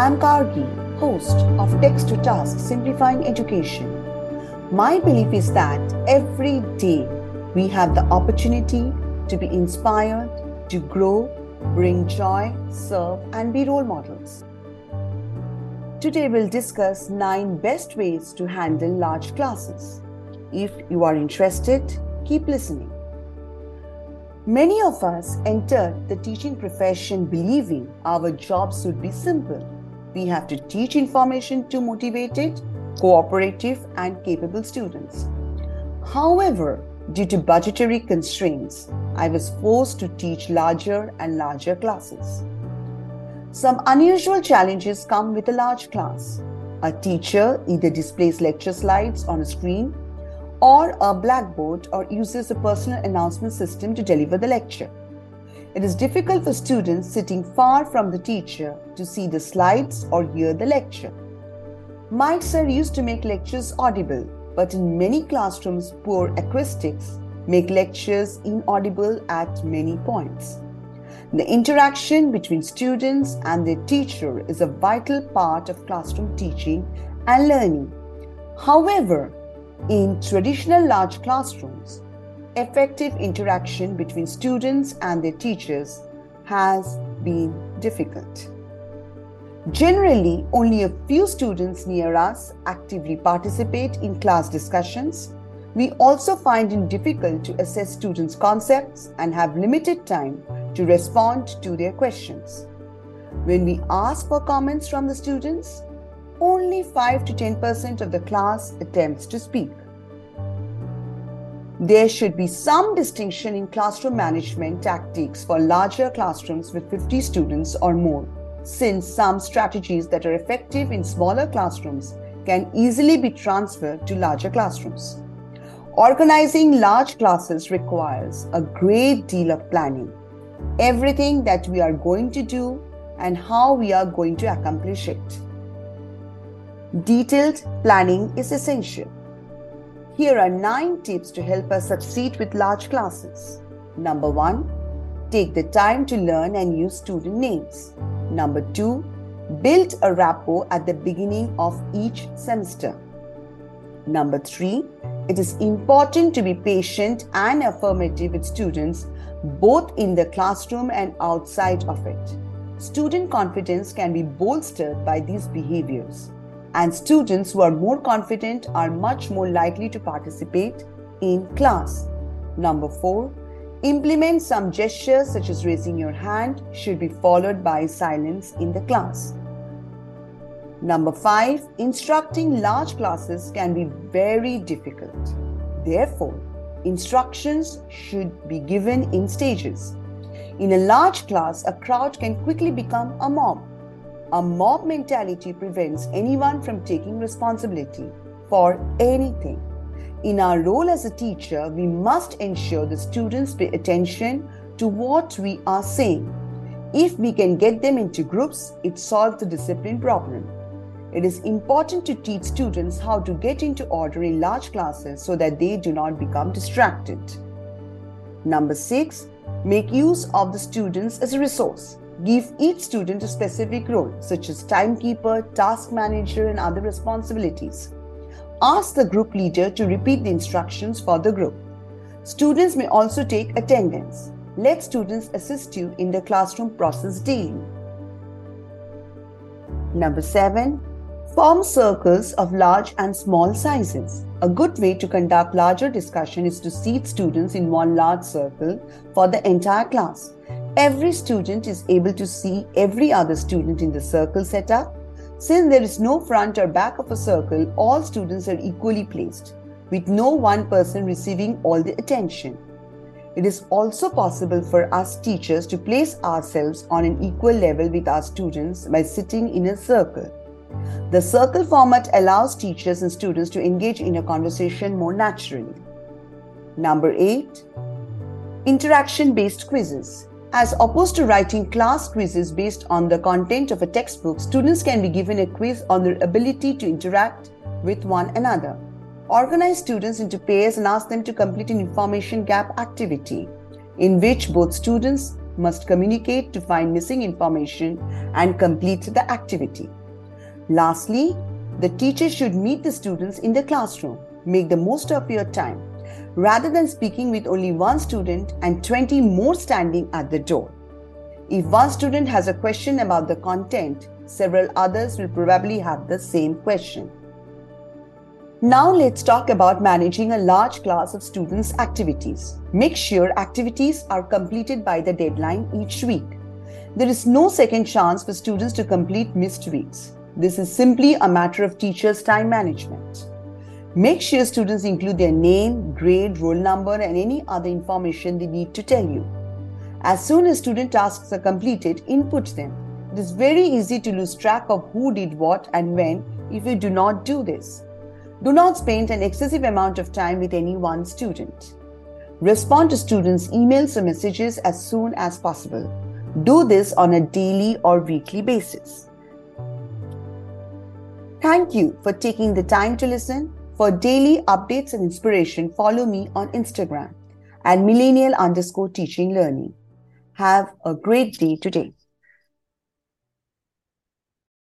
I'm Gargi, host of Text to Task Simplifying Education. My belief is that every day we have the opportunity to be inspired, to grow, bring joy, serve, and be role models. Today we'll discuss 9 best ways to handle large classes. If you are interested, keep listening. Many of us entered the teaching profession believing our jobs would be simple. We have to teach information to motivated, cooperative, and capable students. However, due to budgetary constraints, I was forced to teach larger and larger classes. Some unusual challenges come with a large class. A teacher either displays lecture slides on a screen or a blackboard or uses a personal announcement system to deliver the lecture. It is difficult for students sitting far from the teacher to see the slides or hear the lecture. Mics are used to make lectures audible, but in many classrooms, poor acoustics make lectures inaudible at many points. The interaction between students and their teacher is a vital part of classroom teaching and learning. However, in traditional large classrooms, effective interaction between students and their teachers has been difficult. Generally, only a few students near us actively participate in class discussions. We also find it difficult to assess students' concepts and have limited time to respond to their questions. When we ask for comments from the students, only 5 to 10% of the class attempts to speak. There should be some distinction in classroom management tactics for larger classrooms with 50 students or more, since some strategies that are effective in smaller classrooms can easily be transferred to larger classrooms. Organizing large classes requires a great deal of planning. Everything that we are going to do and how we are going to accomplish it. Detailed planning is essential. Here are 9 tips to help us succeed with large classes. Number 1. Take the time to learn and use student names. Number 2. Build a rapport at the beginning of each semester. Number 3. It is important to be patient and affirmative with students both in the classroom and outside of it. Student confidence can be bolstered by these behaviors and students who are more confident are much more likely to participate in class. Number 4. Implement some gestures such as raising your hand should be followed by silence in the class. Number 5. Instructing large classes can be very difficult. Therefore, instructions should be given in stages. In a large class, a crowd can quickly become a mob a mob mentality prevents anyone from taking responsibility for anything. In our role as a teacher, we must ensure the students pay attention to what we are saying. If we can get them into groups, it solves the discipline problem. It is important to teach students how to get into order in large classes so that they do not become distracted. Number six, make use of the students as a resource. Give each student a specific role, such as timekeeper, task manager, and other responsibilities. Ask the group leader to repeat the instructions for the group. Students may also take attendance. Let students assist you in the classroom process daily. Number 7. Form circles of large and small sizes. A good way to conduct larger discussion is to seat students in one large circle for the entire class. Every student is able to see every other student in the circle setup. Since there is no front or back of a circle, all students are equally placed, with no one person receiving all the attention. It is also possible for us teachers to place ourselves on an equal level with our students by sitting in a circle. The circle format allows teachers and students to engage in a conversation more naturally. Number 8 Interaction based quizzes. As opposed to writing class quizzes based on the content of a textbook, students can be given a quiz on their ability to interact with one another. Organize students into pairs and ask them to complete an information gap activity in which both students must communicate to find missing information and complete the activity. Lastly, the teacher should meet the students in the classroom. Make the most of your time rather than speaking with only one student and 20 more standing at the door. If one student has a question about the content, several others will probably have the same question. Now let's talk about managing a large class of students' activities. Make sure activities are completed by the deadline each week. There is no second chance for students to complete missed weeks. This is simply a matter of teachers' time management. Make sure students include their name, grade, roll number, and any other information they need to tell you. As soon as student tasks are completed, input them. It is very easy to lose track of who did what and when if you do not do this. Do not spend an excessive amount of time with any one student. Respond to students' emails or messages as soon as possible. Do this on a daily or weekly basis. Thank you for taking the time to listen. For daily updates and inspiration, follow me on Instagram at millennial underscore teaching learning. Have a great day today.